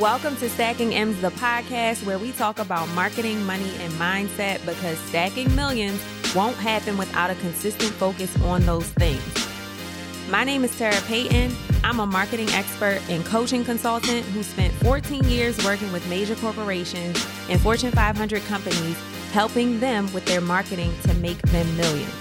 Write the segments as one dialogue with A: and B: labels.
A: Welcome to Stacking M's, the podcast where we talk about marketing, money, and mindset because stacking millions won't happen without a consistent focus on those things. My name is Tara Paton. I'm a marketing expert and coaching consultant who spent 14 years working with major corporations and Fortune 500 companies, helping them with their marketing to make them millions.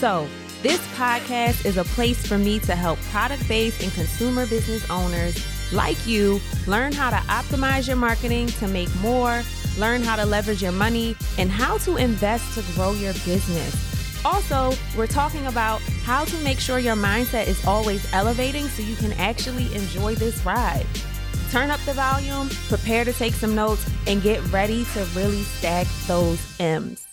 A: So, this podcast is a place for me to help product based and consumer business owners like you learn how to optimize your marketing to make more, learn how to leverage your money, and how to invest to grow your business. Also, we're talking about how to make sure your mindset is always elevating so you can actually enjoy this ride. Turn up the volume, prepare to take some notes, and get ready to really stack those M's.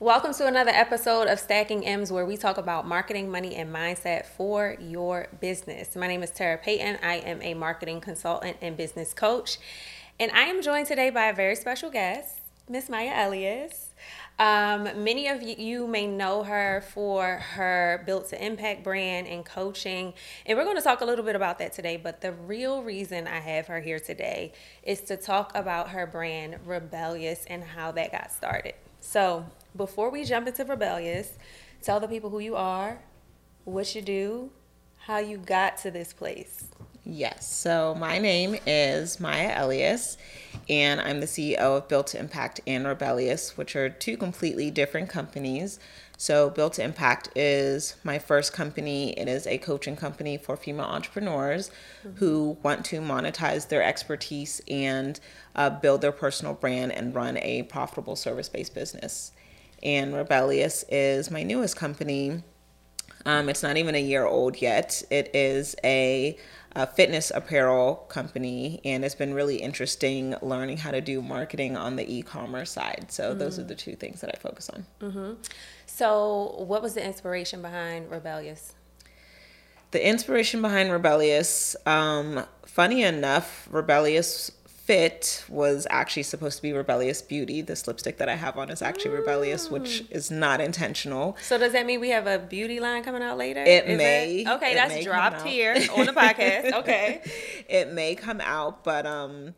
A: Welcome to another episode of Stacking M's, where we talk about marketing, money, and mindset for your business. My name is Tara Paton. I am a marketing consultant and business coach, and I am joined today by a very special guest, Miss Maya Elious. Um, many of you may know her for her Built to Impact brand and coaching, and we're going to talk a little bit about that today. But the real reason I have her here today is to talk about her brand, Rebellious, and how that got started. So, before we jump into Rebellious, tell the people who you are, what you do, how you got to this place.
B: Yes. So my name is Maya Elious, and I'm the CEO of Built to Impact and Rebellious, which are two completely different companies. So Built to Impact is my first company. It is a coaching company for female entrepreneurs mm-hmm. who want to monetize their expertise and uh, build their personal brand and run a profitable service-based business and Rebellious is my newest company. Um, it's not even a year old yet. It is a, a, fitness apparel company, and it's been really interesting learning how to do marketing on the e-commerce side. So mm-hmm. those are the two things that I focus on.
A: Mm-hmm. So, what was the inspiration behind Rebellious?
B: The inspiration behind Rebellious, um, funny enough, Rebellious fit was actually supposed to be rebellious beauty this lipstick that i have on is actually mm. rebellious which mm. is not intentional
A: so does that mean we have a beauty line coming out later
B: it is may
A: it? okay
B: it
A: that's dropped here on the podcast okay
B: it may come out but um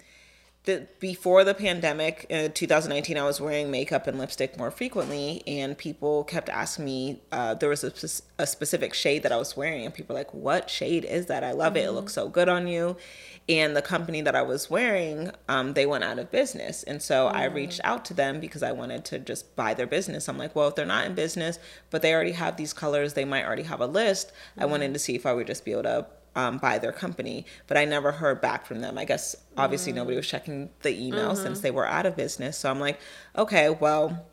B: the, before the pandemic in 2019 i was wearing makeup and lipstick more frequently and people kept asking me uh, there was a, a, specific shade that i was wearing and people were like what shade is that i love mm-hmm. it it mm-hmm. looks so good on you and the company that I was wearing, um, they went out of business. And so mm. I reached out to them because I wanted to just buy their business. I'm like, well, if they're not in business, but they already have these colors, they might already have a list. Mm. I wanted to see if I would just be able to um, buy their company, but I never heard back from them. I guess obviously mm. nobody was checking the email mm-hmm. since they were out of business. So I'm like, okay, well,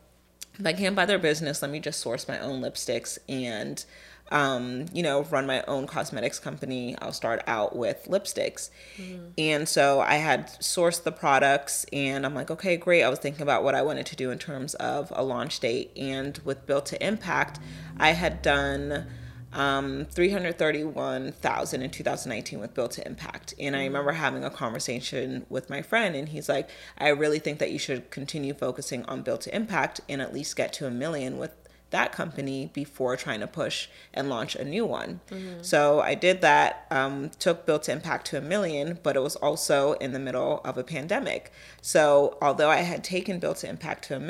B: if I can't buy their business, let me just source my own lipsticks and um, you know, run my own cosmetics company. I'll start out with lipsticks. Mm-hmm. And so I had sourced the products and I'm like, okay, great. I was thinking about what I wanted to do in terms of a launch date. And with Built to Impact, I had done um, 331,000 in 2019 with Built to Impact. And I mm-hmm. remember having a conversation with my friend, and he's like, I really think that you should continue focusing on Built to Impact and at least get to a million with that company before trying to push and launch a new one. Mm-hmm. So I did that, um, took Built to Impact to a million, but it was also in the middle of a pandemic. So although I had taken Built to Impact to a 1000000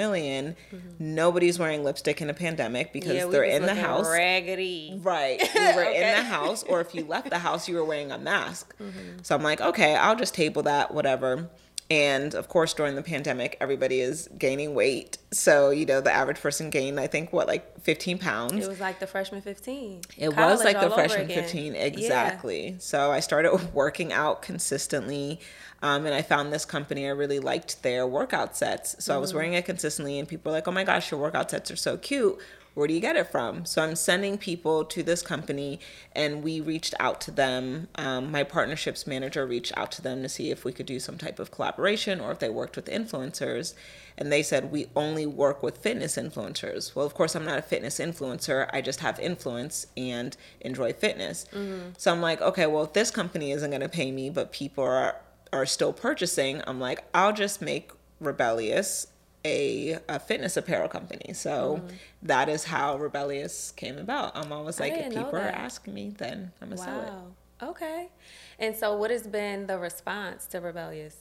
B: mm-hmm. nobody's wearing lipstick in a pandemic because yeah, they're in the house.
A: Raggedy.
B: Right. We were okay. in the house, or if you left the house, you were wearing a mask. Mm-hmm. So I'm like, okay, I'll just table that, whatever. And of course, during the pandemic, everybody is gaining weight. So, you know, the average person gained, I think, what, like 15 pounds?
A: It was like the freshman 15.
B: It College was like the freshman 15, exactly. Yeah. So I started working out consistently. Um, and I found this company, I really liked their workout sets. So mm-hmm. I was mm-hmm. wearing it consistently, and people were like, oh my gosh, your workout sets are so cute where do you get it from? So I'm sending people to this company, and we reached out to them. Um, my partnerships manager reached out to them to see if we could do some type of collaboration or if they worked with influencers. And they said, We only work with fitness influencers. Well, of course, I'm not a fitness influencer. I just have influence and enjoy fitness. Mm-hmm. So I'm like, Okay, well, if this company isn't going to pay me, but people are, are still purchasing, I'm like, I'll just make Rebellious a, a fitness apparel company. So mm. that is how Rebellious came about. I'm always like, if people are asking me, then I'm gonna wow. sell it.
A: Okay. And so, what has been the response to Rebellious?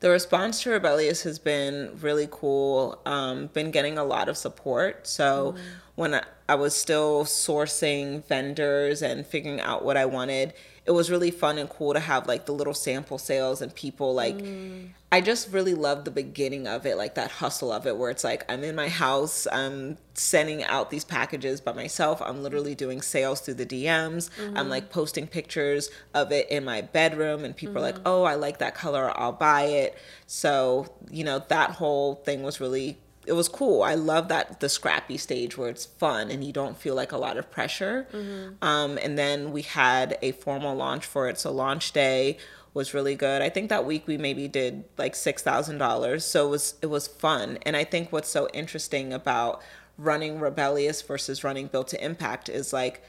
B: The response to Rebellious has been really cool. Um, been getting a lot of support. So mm. when I, I was still sourcing vendors and figuring out what I wanted, it was really fun and cool to have like the little sample sales and people like mm. I just really love the beginning of it, like that hustle of it where it's like I'm in my house, I'm sending out these packages by myself. I'm literally doing sales through the DMs. Mm-hmm. I'm like posting pictures of it in my bedroom and people mm-hmm. are like, "Oh, I like that color, I'll buy it." So, you know, that whole thing was really it was cool. I love that the scrappy stage where it's fun and you don't feel like a lot of pressure. Mm-hmm. Um, and then we had a formal launch for it. So launch day was really good. I think that week we maybe did like six thousand dollars. So it was it was fun. And I think what's so interesting about running rebellious versus running built to impact is like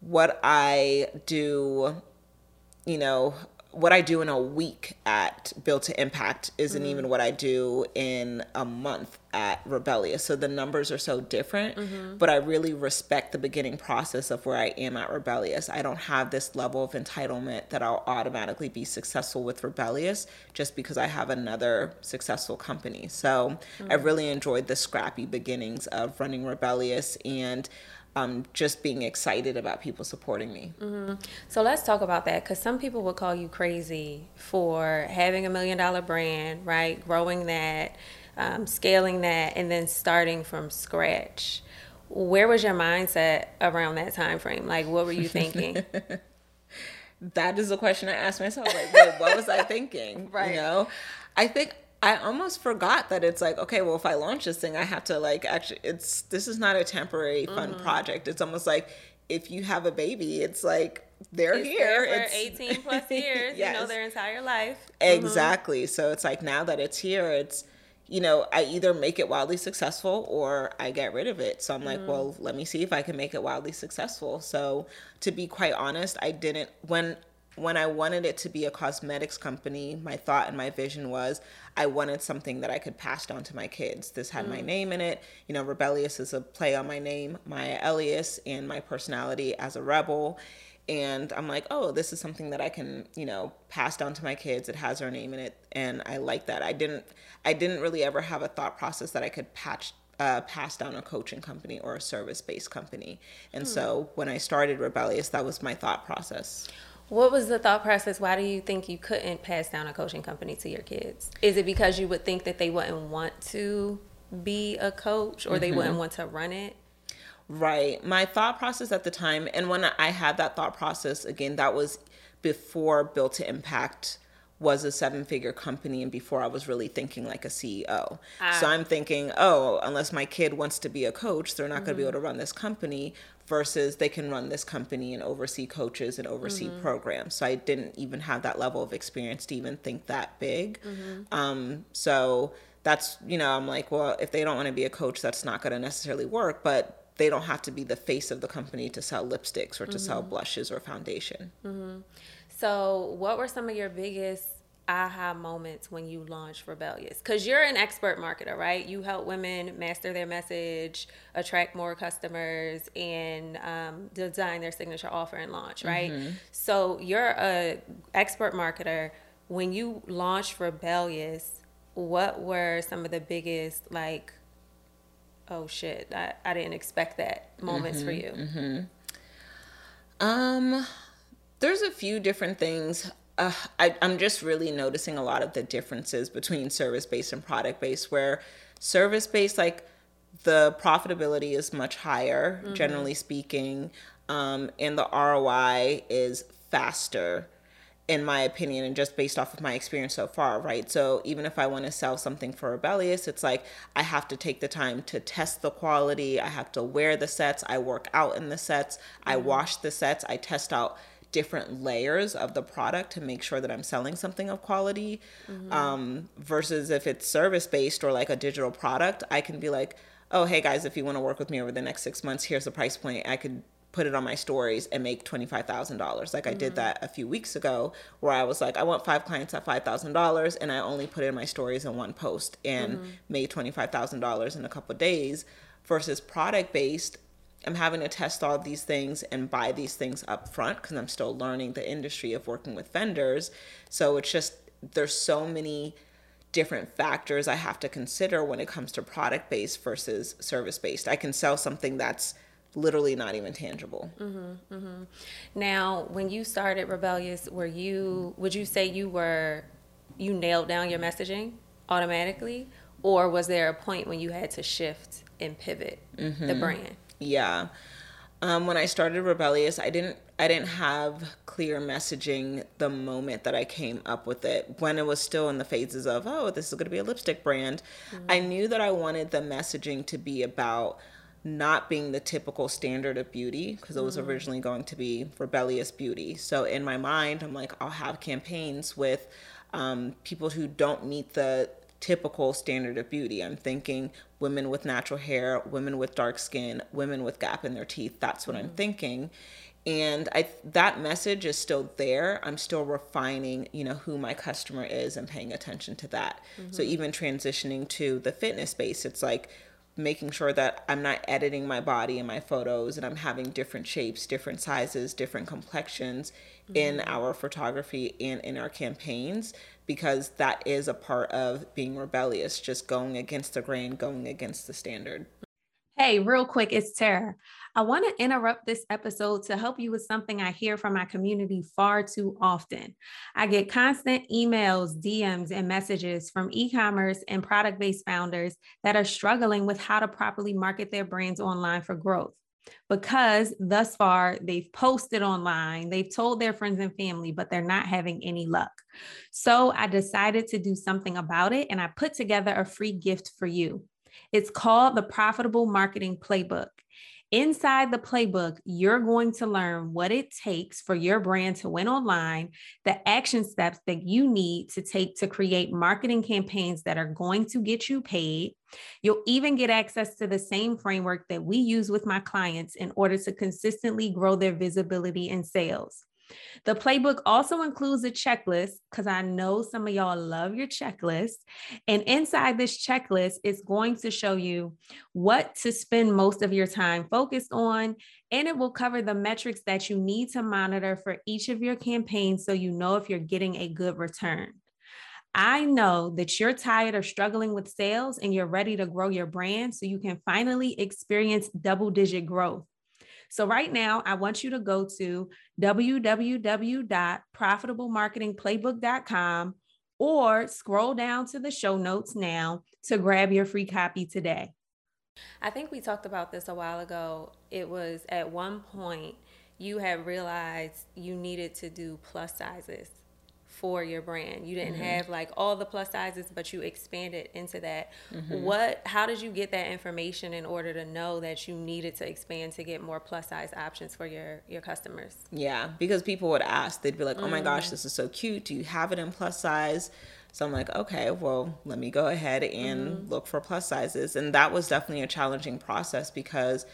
B: what I do, you know, what I do in a week at Built to Impact isn't mm-hmm. even what I do in a month at Rebellious. So the numbers are so different, mm-hmm. but I really respect the beginning process of where I am at Rebellious. I don't have this level of entitlement that I'll automatically be successful with Rebellious just because I have another successful company. So mm-hmm. I really enjoyed the scrappy beginnings of running Rebellious and um, just being excited about people supporting me.
A: Mm-hmm. So let's talk about that because some people would call you crazy for having a million dollar brand, right? Growing that, um, scaling that, and then starting from scratch. Where was your mindset around that time frame? Like, what were you thinking?
B: that is a question I asked myself. Like, what was I thinking?
A: Right.
B: You know, I think I almost forgot that it's like, okay, well, if I launch this thing, I have to like actually, it's this is not a temporary fun mm-hmm. project. It's almost like if you have a baby, it's like they're
A: it's
B: here.
A: for it's 18 plus years, yes. you know, their entire life.
B: Exactly. Mm-hmm. So it's like now that it's here, it's, you know, I either make it wildly successful or I get rid of it. So I'm like, mm-hmm. well, let me see if I can make it wildly successful. So to be quite honest, I didn't, when when I wanted it to be a cosmetics company, my thought and my vision was I wanted something that I could pass down to my kids. This had mm. my name in it. You know, Rebellious is a play on my name, Maya Elious, and my personality as a rebel. And I'm like, oh, this is something that I can, you know, pass down to my kids. It has her name in it, and I like that. I didn't, I didn't really ever have a thought process that I could patch uh, pass down a coaching company or a service based company. And hmm. so when I started Rebellious, that was my thought process.
A: What was the thought process? Why do you think you couldn't pass down a coaching company to your kids? Is it because you would think that they wouldn't want to be a coach or mm-hmm. they wouldn't want to run it?
B: Right. My thought process at the time, and when I had that thought process, again, that was before Built to Impact was a seven figure company and before I was really thinking like a CEO. Ah. So I'm thinking, oh, unless my kid wants to be a coach, they're not mm-hmm. going to be able to run this company versus they can run this company and oversee coaches and oversee mm-hmm. programs. So I didn't even have that level of experience to even think that big. Mm-hmm. Um, so that's, you know, I'm like, well, if they don't want to be a coach, that's not going to necessarily work. But they don't have to be the face of the company to sell lipsticks or to sell mm-hmm. blushes or foundation.
A: Mm-hmm. So, what were some of your biggest aha moments when you launched Rebellious? Because you're an expert marketer, right? You help women master their message, attract more customers, and um, design their signature offer and launch, right? Mm-hmm. So, you're a expert marketer. When you launched Rebellious, what were some of the biggest like oh shit i, I didn't expect that moments mm-hmm, for you
B: mm-hmm. um there's a few different things. Uh, I, I'm just really noticing a lot of the differences between service based and product based, where service based, like the profitability is much higher, mm-hmm. generally speaking, um, and the ROI is faster in my opinion and just based off of my experience so far right so even if i want to sell something for rebellious it's like i have to take the time to test the quality i have to wear the sets i work out in the sets mm-hmm. i wash the sets i test out different layers of the product to make sure that I'm selling something of quality. Mm-hmm. Um, versus if it's service based or like a digital product, I can be like, oh, hey guys, if you want to work with me over the next six months, here's the price point. I could put it on my stories and make $25,000. Like I mm-hmm. did that a few weeks ago where I was like, I want five clients at $5,000 and I only put in my stories in one post and mm-hmm. made $25,000 in a couple days versus product based I'm having to test all these things and buy these things up front because I'm still learning the industry of working with vendors. So it's just there's so many different factors I have to consider when it comes to product based versus service based. I can sell something that's literally not even tangible.
A: Mm-hmm, mm-hmm. Now, when you started Rebellious, were you would you say you were you nailed down your messaging automatically, or was there a point when you had to shift and pivot mm-hmm. the brand?
B: Yeah. Um, when I started Rebellious, I didn't I didn't have clear messaging the moment that I came up with it. When it was still in the phases of, oh, this is going to be a lipstick brand, mm-hmm. I knew that I wanted the messaging to be about not being the typical standard of beauty because it was mm-hmm. originally going to be rebellious beauty. So in my mind, I'm like, I'll have campaigns with um, people who don't meet the typical standard of beauty. I'm thinking women with natural hair, women with dark skin, women with gap in their teeth. That's what mm-hmm. I'm thinking. And I that message is still there. I'm still refining, you know, who my customer is and paying attention to that. Mm-hmm. So even transitioning to the fitness space, it's like making sure that I'm not editing my body in my photos and I'm having different shapes, different sizes, different complexions mm-hmm. in our photography and in our campaigns because that is a part of being rebellious, just going against the grain, going against the standard.
A: Hey, real quick, it's Tara. I want to interrupt this episode to help you with something I hear from my community far too often. I get constant emails, DMs, and messages from e commerce and product based founders that are struggling with how to properly market their brands online for growth because thus far they've posted online, they've told their friends and family, but they're not having any luck. So I decided to do something about it and I put together a free gift for you. It's called the Profitable Marketing Playbook. Inside the playbook, you're going to learn what it takes for your brand to win online, the action steps that you need to take to create marketing campaigns that are going to get you paid. You'll even get access to the same framework that we use with my clients in order to consistently grow their visibility and sales. The playbook also includes a checklist because I know some of y'all love your checklist. And inside this checklist, it's going to show you what to spend most of your time focused on. And it will cover the metrics that you need to monitor for each of your campaigns so you know if you're getting a good return. I know that you're tired of struggling with sales and you're ready to grow your brand so you can finally experience double digit growth. So, right now, I want you to go to www.profitablemarketingplaybook.com or scroll down to the show notes now to grab your free copy today. I think we talked about this a while ago. It was at one point you had realized you needed to do plus sizes for your brand. You didn't mm-hmm. have like all the plus sizes, but you expanded into that. Mm-hmm. What how did you get that information in order to know that you needed to expand to get more plus size options for your your customers?
B: Yeah, because people would ask, they'd be like, "Oh my gosh, mm. this is so cute. Do you have it in plus size?" So I'm like, okay, well, let me go ahead and mm-hmm. look for plus sizes. And that was definitely a challenging process because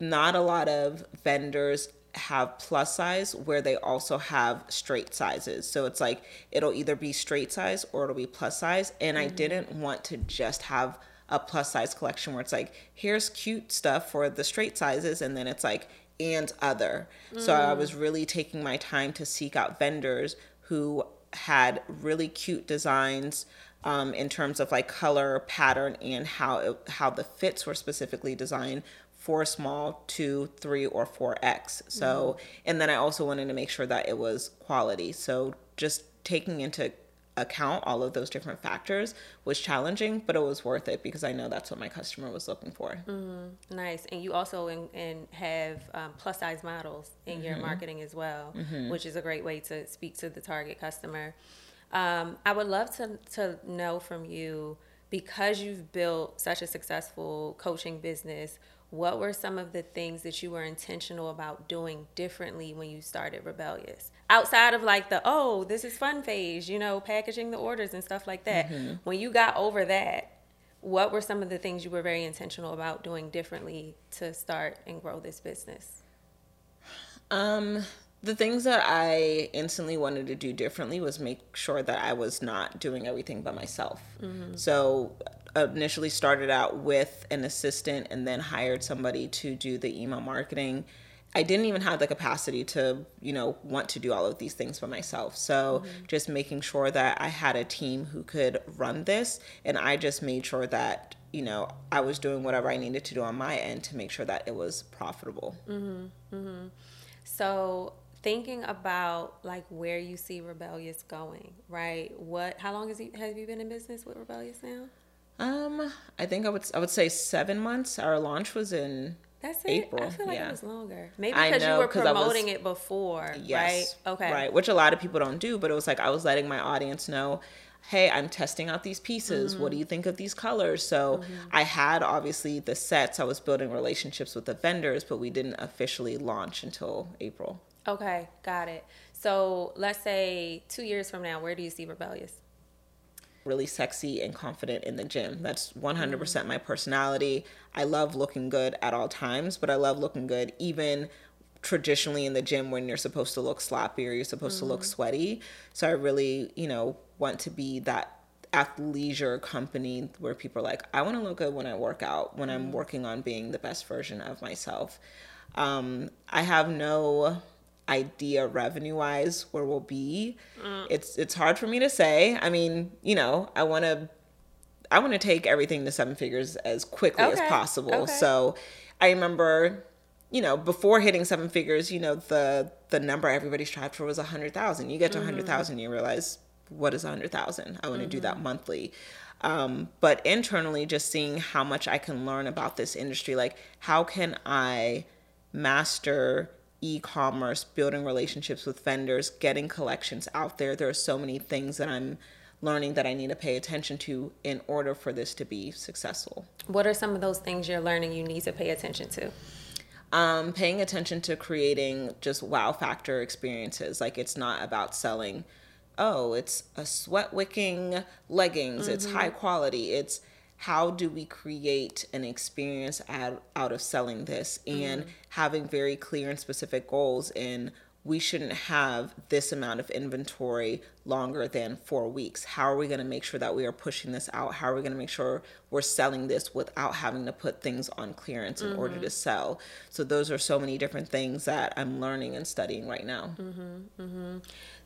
B: not a lot of vendors have plus size where they also have straight sizes. So it's like it'll either be straight size or it'll be plus size. And mm-hmm. I didn't want to just have a plus size collection where it's like, here's cute stuff for the straight sizes. And then it's like, and other. Mm. So I was really taking my time to seek out vendors who had really cute designs um, in terms of like color pattern and how it, how the fits were specifically designed four small, two, three, or four X. So, mm-hmm. and then I also wanted to make sure that it was quality. So, just taking into account all of those different factors was challenging, but it was worth it because I know that's what my customer was looking for.
A: Mm-hmm. Nice. And you also in, in have um, plus size models in mm-hmm. your marketing as well, mm-hmm. which is a great way to speak to the target customer. Um, I would love to, to know from you because you've built such a successful coaching business what were some of the things that you were intentional about doing differently when you started rebellious outside of like the oh this is fun phase you know packaging the orders and stuff like that mm-hmm. when you got over that what were some of the things you were very intentional about doing differently to start and grow this business
B: um the things that I instantly wanted to do differently was make sure that I was not doing everything by myself. Mm-hmm. So initially started out with an assistant and then hired somebody to do the email marketing I didn't even have the capacity to, you know, want to do all of these things by myself. So mm-hmm. just making sure that I had a team who could run this and I just made sure that, you know, I was doing whatever I needed to do on my end to make sure that it was profitable.
A: Mm-hmm. Mm-hmm. So thinking about like where you see Rebellious going, right? What how long has you have you been in business with Rebellious now?
B: Um, I think I would I would say 7 months. Our launch was in
A: that's it. April. I feel like yeah. it was longer. Maybe because know, you were promoting was, it before, yes, right? Okay,
B: right. Which a lot of people don't do, but it was like I was letting my audience know, hey, I'm testing out these pieces. Mm-hmm. What do you think of these colors? So mm-hmm. I had obviously the sets. I was building relationships with the vendors, but we didn't officially launch until April.
A: Okay, got it. So let's say two years from now, where do you see Rebellious?
B: Really sexy and confident in the gym. That's 100% my personality. I love looking good at all times, but I love looking good even traditionally in the gym when you're supposed to look sloppy or you're supposed mm-hmm. to look mm-hmm. sweaty. So I really, you know, want to be that athleisure company where people are like, I want to look good when I work out, when I'm mm-hmm. working on being the best version of myself. Um, I have no idea revenue wise where we'll be. Mm. It's it's hard for me to say. I mean, you know, I want to I want to take everything to seven figures as quickly okay. as possible. Okay. So I remember, you know, before hitting seven figures, you know, the the number everybody strived for was a hundred thousand. You get to a hundred thousand, mm-hmm. you realize what is a hundred thousand? I want to mm-hmm. do that mm-hmm. monthly. Um, but internally, just seeing how much I can learn about this industry, like how can I master e-commerce, building relationships with vendors, getting collections out there. There are so many things that I'm learning that I need to pay attention to in order for this to be successful.
A: What are some of those things you're learning you need to pay attention to?
B: Um, paying attention to creating just wow factor experiences. Like it's not about selling, oh, it's a sweat wicking leggings, mm-hmm. it's high quality. It's how do we create an experience out, out of selling this and mm-hmm. having very clear and specific goals in we shouldn't have this amount of inventory longer than four weeks. How are we going to make sure that we are pushing this out? How are we going to make sure we're selling this without having to put things on clearance in mm-hmm. order to sell? So, those are so many different things that I'm learning and studying right now.
A: Mm-hmm. Mm-hmm.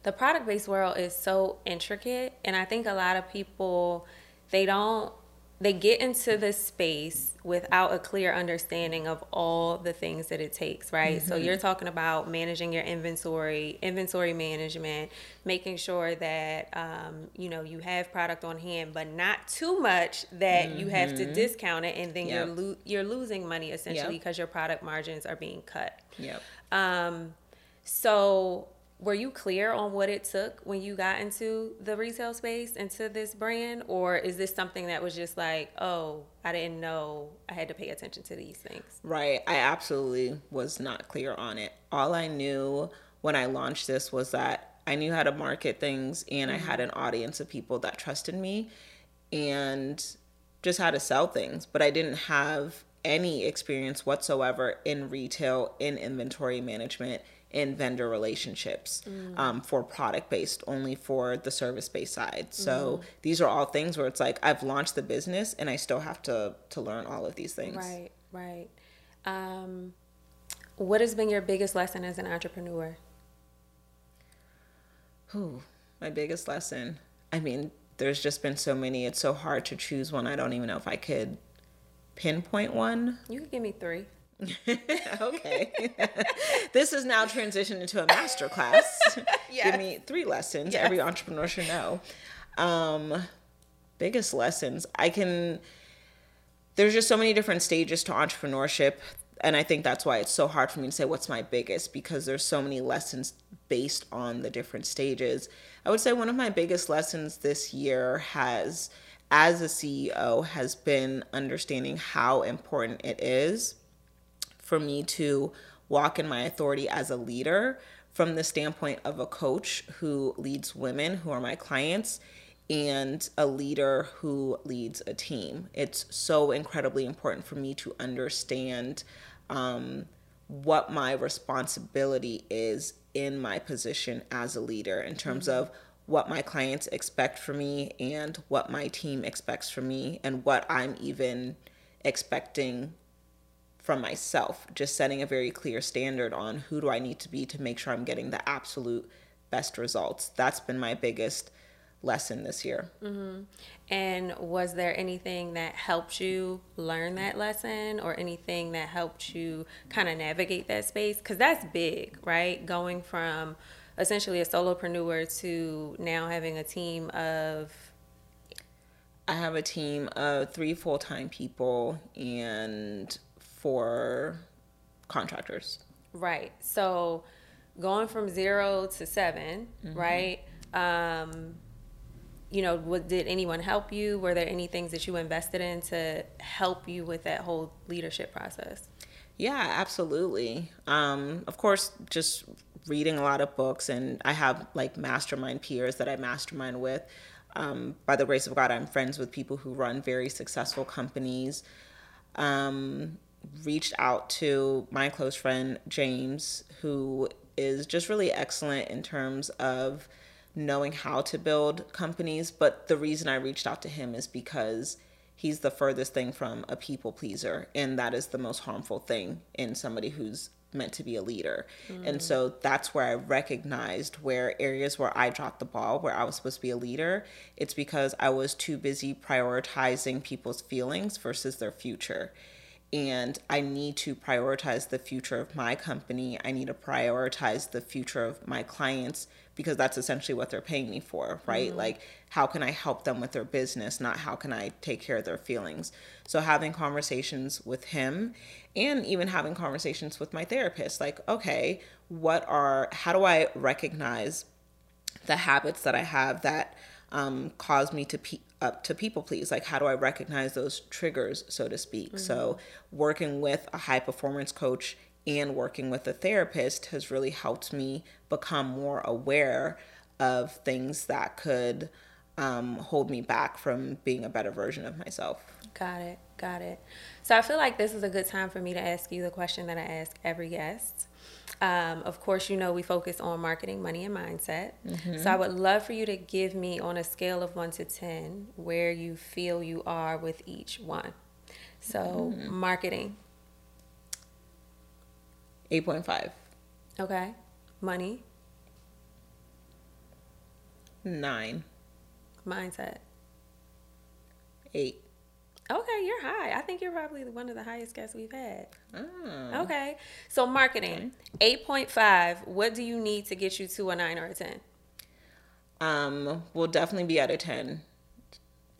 A: The product based world is so intricate, and I think a lot of people they don't they get into this space without a clear understanding of all the things that it takes, right? Mm-hmm. So you're talking about managing your inventory, inventory management, making sure that um, you know you have product on hand, but not too much that mm-hmm. you have to mm-hmm. discount it, and then yep. you're lo- you're losing money essentially because yep. your product margins are being cut.
B: Yep.
A: Um, so were you clear on what it took when you got into the retail space into this brand or is this something that was just like oh i didn't know i had to pay attention to these things
B: right i absolutely was not clear on it all i knew when i launched this was that i knew how to market things and mm-hmm. i had mm-hmm. an audience of people that trusted me and just how to sell things but i didn't have any experience whatsoever in retail in inventory management in vendor relationships mm. um, for product based, only for the service based side. So mm. these are all things where it's like I've launched the business and I still have to to learn all of these things.
A: Right, right. Um, what has been your biggest lesson as an entrepreneur?
B: Who, my biggest lesson. I mean, there's just been so many. It's so hard to choose one. I don't even know if I could pinpoint one.
A: You could give me three.
B: okay. this is now transitioned into a master class. Yes. Give me three lessons yes. every entrepreneur should know. Um, biggest lessons. I can, there's just so many different stages to entrepreneurship. And I think that's why it's so hard for me to say what's my biggest because there's so many lessons based on the different stages. I would say one of my biggest lessons this year has, as a CEO, has been understanding how important it is for me to walk in my authority as a leader from the standpoint of a coach who leads women who are my clients and a leader who leads a team. It's so incredibly important for me to understand um, what my responsibility is in my position as a leader in terms mm-hmm. of what my clients expect from me and what my team expects from me and what I'm even expecting from myself. Just setting a very clear standard on who do I need to be to make sure I'm getting the absolute best results. That's been my biggest lesson this year.
A: Mm-hmm. And was there anything that helped you learn that lesson or anything that helped you kind of navigate that space? Because that's big, right? Going from essentially a solopreneur to now having a team of.
B: I have a team of three full time people and four contractors.
A: Right. So going from zero to 7 mm-hmm. right? Um, you know, what, did anyone help you? Were there any things that you invested in to help you with that whole leadership process?
B: Yeah, absolutely. Um, of course, just reading a lot of books, and I have like mastermind peers that I mastermind with. Um, by the grace of God, I'm friends with people who run very successful companies. Um, reached out to my close friend James, who is just really excellent in terms of knowing how to build companies. But the reason I reached out to him is because he's the furthest thing from a people pleaser. And that is the most harmful thing in somebody who's meant to be a leader. Mm. And so that's where I recognized where areas where I dropped the ball, where I was supposed to be a leader, it's because I was too busy prioritizing people's feelings versus their future and I need to prioritize the future of my company. I need to prioritize the future of my clients because that's essentially what they're paying me for, right? Mm-hmm. Like, how can I help them with their business, not how can I take care of their feelings? So, having conversations with him and even having conversations with my therapist, like, okay, what are, how do I recognize the habits that I have that um, cause me to pe- up to people please like how do i recognize those triggers so to speak mm-hmm. so working with a high performance coach and working with a therapist has really helped me become more aware of things that could um, hold me back from being a better version of myself
A: got it got it so i feel like this is a good time for me to ask you the question that i ask every guest um, of course, you know we focus on marketing, money, and mindset. Mm-hmm. So I would love for you to give me on a scale of one to 10 where you feel you are with each one. So, mm. marketing.
B: 8.5.
A: Okay. Money.
B: 9.
A: Mindset.
B: 8.
A: Okay, you're high. I think you're probably one of the highest guests we've had. Oh. Okay. So marketing, eight point five. What do you need to get you to a nine or a ten?
B: Um, we'll definitely be at a ten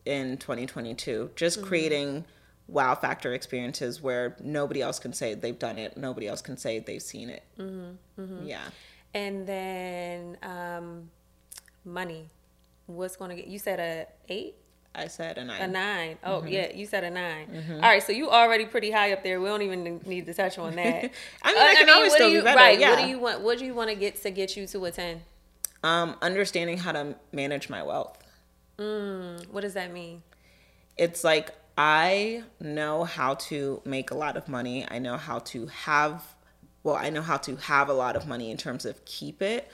B: in 2022. Just mm-hmm. creating wow factor experiences where nobody else can say they've done it. Nobody else can say they've seen it. Mm-hmm. Mm-hmm. Yeah.
A: And then um, money. What's going to get you said a eight?
B: I said a nine.
A: A nine. Oh mm-hmm. yeah, you said a 9 mm-hmm. All right, so you already pretty high up there. We don't even need to touch on that.
B: I mean, uh, I can I mean, always still
A: you,
B: be better.
A: Right.
B: Yeah.
A: What do you want? What do you want to get to get you to a ten?
B: Um, understanding how to manage my wealth.
A: Mm, what does that mean?
B: It's like I know how to make a lot of money. I know how to have. Well, I know how to have a lot of money in terms of keep it.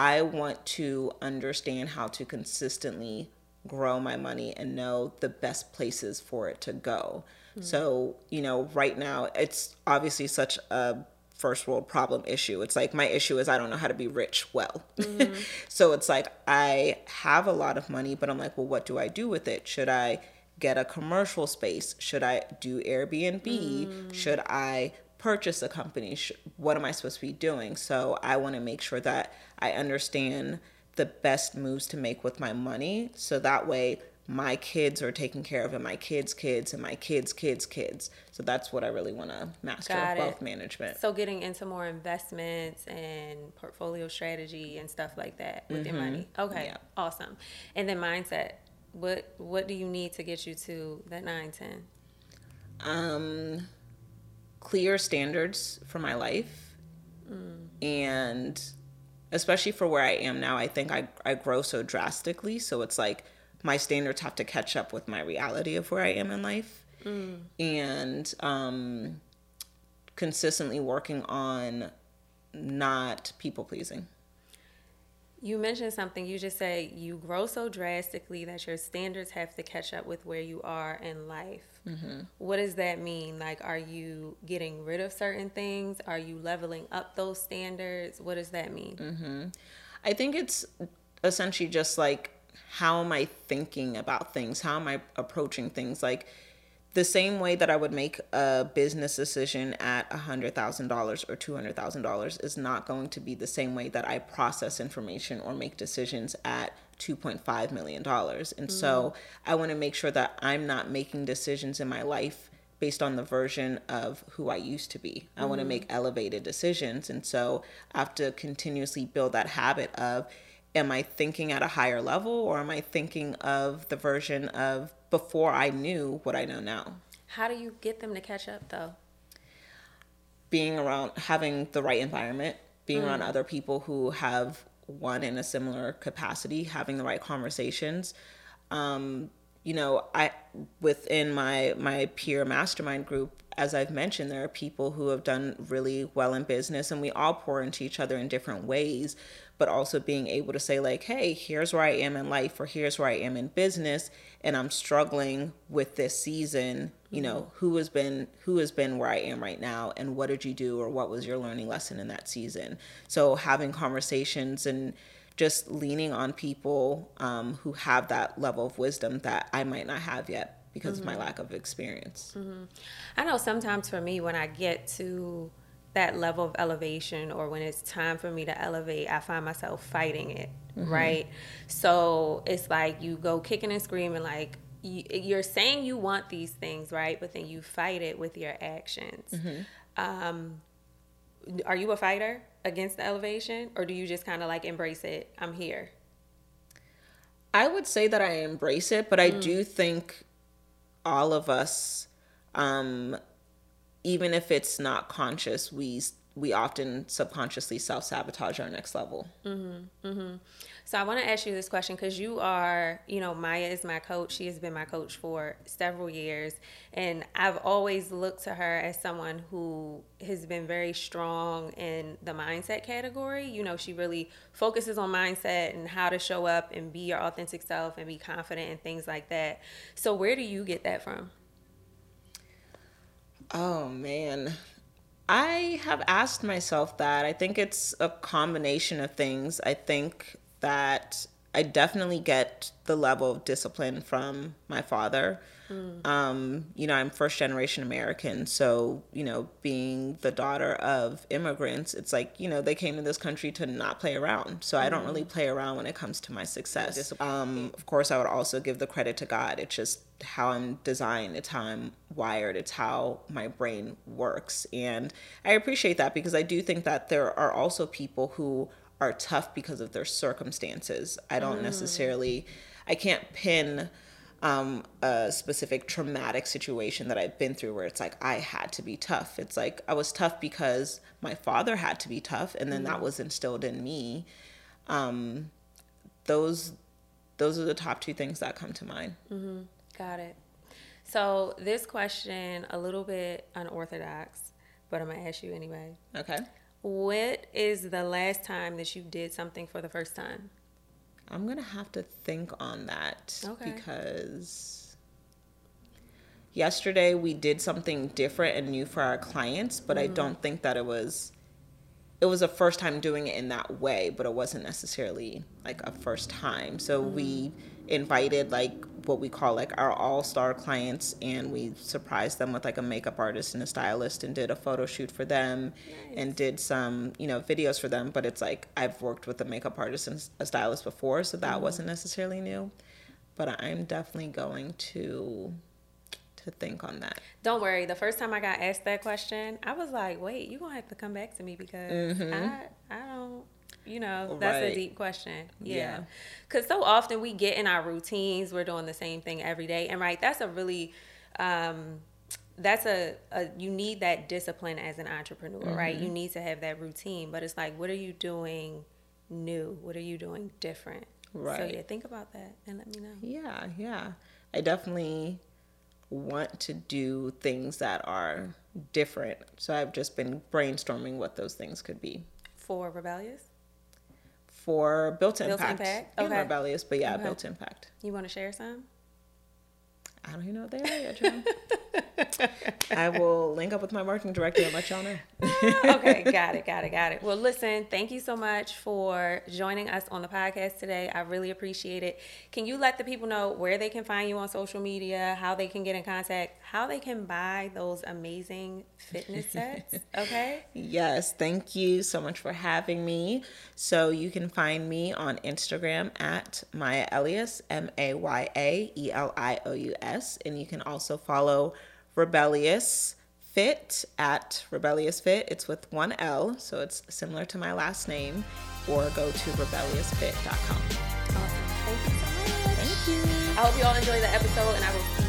B: I want to understand how to consistently grow my money and know the best places for it to go. Mm-hmm. So, you know, right now it's obviously such a first world problem issue. It's like my issue is I don't know how to be rich well. Mm-hmm. so it's like I have a lot of money, but I'm like, well, what do I do with it? Should I get a commercial space? Should I do Airbnb? Mm. Should I purchase a company? What am I supposed to be doing? So I want to make sure that I understand the best moves to make with my money so that way my kids are taken care of and my kids kids and my kids kids kids so that's what i really want to master Got wealth it. management
A: so getting into more investments and portfolio strategy and stuff like that with mm-hmm. your money okay yeah. awesome and then mindset what what do you need to get you to that 9 10
B: um clear standards for my life mm. and especially for where I am now, I think I, I grow so drastically. So it's like my standards have to catch up with my reality of where I am in life. Mm. And um, consistently working on not people pleasing.
A: You mentioned something. You just say you grow so drastically that your standards have to catch up with where you are in life. Mm-hmm. What does that mean? Like, are you getting rid of certain things? Are you leveling up those standards? What does that mean?
B: Mm-hmm. I think it's essentially just like, how am I thinking about things? How am I approaching things? Like, the same way that I would make a business decision at $100,000 or $200,000 is not going to be the same way that I process information or make decisions at $2.5 million. And mm. so I want to make sure that I'm not making decisions in my life based on the version of who I used to be. I want to make elevated decisions. And so I have to continuously build that habit of am I thinking at a higher level or am I thinking of the version of before I knew what I know now?
A: How do you get them to catch up though?
B: Being around, having the right environment, being mm. around other people who have one in a similar capacity, having the right conversations. Um, you know, I within my my peer mastermind group, as I've mentioned, there are people who have done really well in business, and we all pour into each other in different ways. But also being able to say like hey here's where i am in life or here's where i am in business and i'm struggling with this season you know mm-hmm. who has been who has been where i am right now and what did you do or what was your learning lesson in that season? So having conversations and just leaning on people um, who have that level of wisdom that i might not have yet because mm-hmm. of my mm-hmm. lack of experience
A: mm-hmm. i know sometimes for me when i get to that level of elevation or when it's time for me to elevate, I find myself fighting it, mm-hmm. right? So it's like you go kicking and screaming, like you're saying you want these things, right? But then you fight it with your actions. Mm-hmm. Um, are you a fighter against the elevation or do you just kind of like embrace it? I'm here.
B: I would say that I embrace it, but I mm. do think all of us um, even if it's not conscious, we we often subconsciously self sabotage our next level.
A: Mm-hmm, mm-hmm. So I want to ask you this question because you are, you know, Maya is my coach. She has been my coach for several years, and I've always looked to her as someone who has been very strong in the mindset category. You know, she really focuses on mindset and how to show up and be your authentic self and be confident and things like that. So where do you get that from?
B: Oh man. I have asked myself that. I think it's a combination of things. I think that I definitely get the level of discipline from my father. Mm. Um, you know, I'm first generation American, so you know, being the daughter of immigrants, it's like you know they came to this country to not play around. So mm. I don't really mm. play around when it comes to my success. Um, of course, I would also give the credit to God. It's just how I'm designed, it's how I'm wired, it's how my brain works, and I appreciate that because I do think that there are also people who are tough because of their circumstances. I don't mm. necessarily, I can't pin um, a specific traumatic situation that I've been through where it's like I had to be tough. It's like I was tough because my father had to be tough, and then mm. that was instilled in me. Um, those those are the top two things that come to mind.
A: Mm-hmm. Got it. So this question a little bit unorthodox, but I'm gonna ask you anyway.
B: Okay.
A: What is the last time that you did something for the first time?
B: I'm gonna have to think on that okay. because yesterday we did something different and new for our clients, but mm-hmm. I don't think that it was it was a first time doing it in that way, but it wasn't necessarily like a first time. So mm-hmm. we invited like what we call like our all-star clients and we surprised them with like a makeup artist and a stylist and did a photo shoot for them nice. and did some you know videos for them but it's like i've worked with a makeup artist and a stylist before so that mm-hmm. wasn't necessarily new but i'm definitely going to to think on that.
A: Don't worry. The first time I got asked that question, I was like, "Wait, you gonna have to come back to me because mm-hmm. I I don't." You know, that's right. a deep question. Yeah. Because yeah. so often we get in our routines, we're doing the same thing every day. And right, that's a really, um, that's a, a, you need that discipline as an entrepreneur, mm-hmm. right? You need to have that routine. But it's like, what are you doing new? What are you doing different? Right. So yeah, think about that and let me know.
B: Yeah, yeah. I definitely want to do things that are different. So I've just been brainstorming what those things could be.
A: For rebellious?
B: For Built
A: Built
B: Impact,
A: Impact?
B: and
A: Okay.
B: Rebellious, but yeah,
A: Okay.
B: Built Impact.
A: You want to share some?
B: I don't even know what they are yet, I will link up with my marketing director and let y'all know.
A: okay, got it, got it, got it. Well, listen, thank you so much for joining us on the podcast today. I really appreciate it. Can you let the people know where they can find you on social media, how they can get in contact, how they can buy those amazing fitness sets? Okay.
B: Yes, thank you so much for having me. So you can find me on Instagram at Maya Elious, M A Y A E L I O U S, and you can also follow Rebelious Fit at Rebelious Fit. It's with one L, so it's similar to my last name, or go to rebeliousfit.com.
A: Awesome. Thank you so much.
B: Thank you.
A: I hope you all enjoyed the episode, and I will